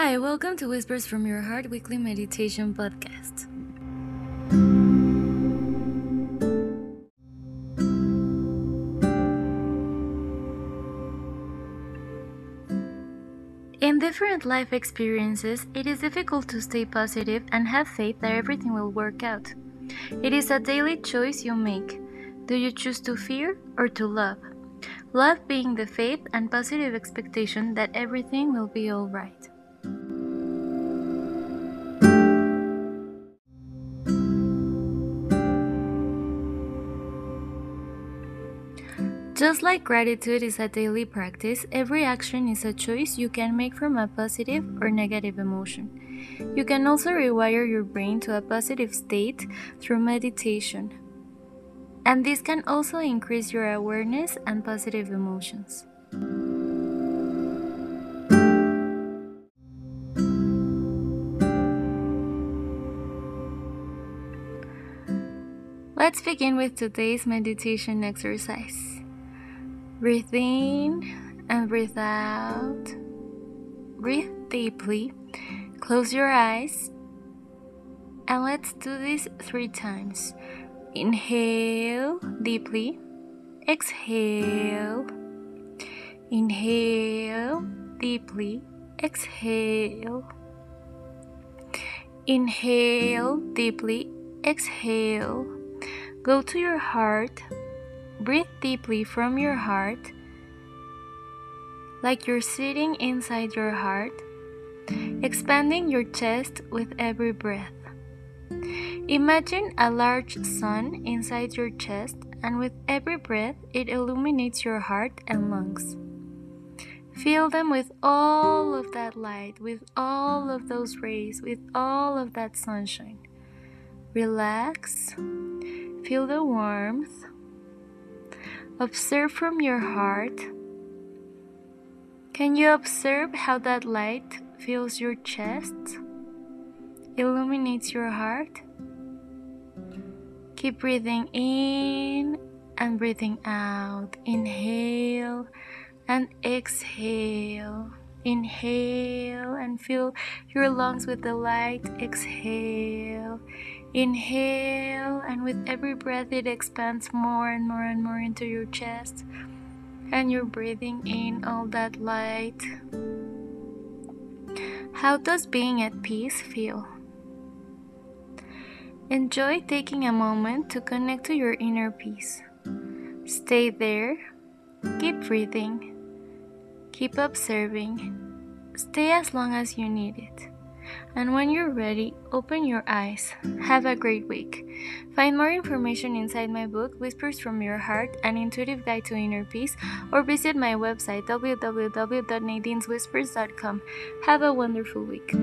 Hi, welcome to Whispers from Your Heart weekly meditation podcast. In different life experiences, it is difficult to stay positive and have faith that everything will work out. It is a daily choice you make. Do you choose to fear or to love? Love being the faith and positive expectation that everything will be alright. Just like gratitude is a daily practice, every action is a choice you can make from a positive or negative emotion. You can also rewire your brain to a positive state through meditation. And this can also increase your awareness and positive emotions. Let's begin with today's meditation exercise. Breathe in and breathe out. Breathe deeply. Close your eyes. And let's do this three times. Inhale deeply. Exhale. Inhale deeply. Exhale. Inhale deeply. Exhale. Go to your heart Breathe deeply from your heart, like you're sitting inside your heart, expanding your chest with every breath. Imagine a large sun inside your chest, and with every breath, it illuminates your heart and lungs. Fill them with all of that light, with all of those rays, with all of that sunshine. Relax. Feel the warmth. Observe from your heart. Can you observe how that light fills your chest, illuminates your heart? Keep breathing in and breathing out. Inhale and exhale. Inhale and fill your lungs with the light. Exhale. Inhale, and with every breath, it expands more and more and more into your chest. And you're breathing in all that light. How does being at peace feel? Enjoy taking a moment to connect to your inner peace. Stay there. Keep breathing. Keep observing. Stay as long as you need it. And when you're ready, open your eyes. Have a great week. Find more information inside my book, Whispers from Your Heart An Intuitive Guide to Inner Peace, or visit my website, www.nadineswhispers.com. Have a wonderful week.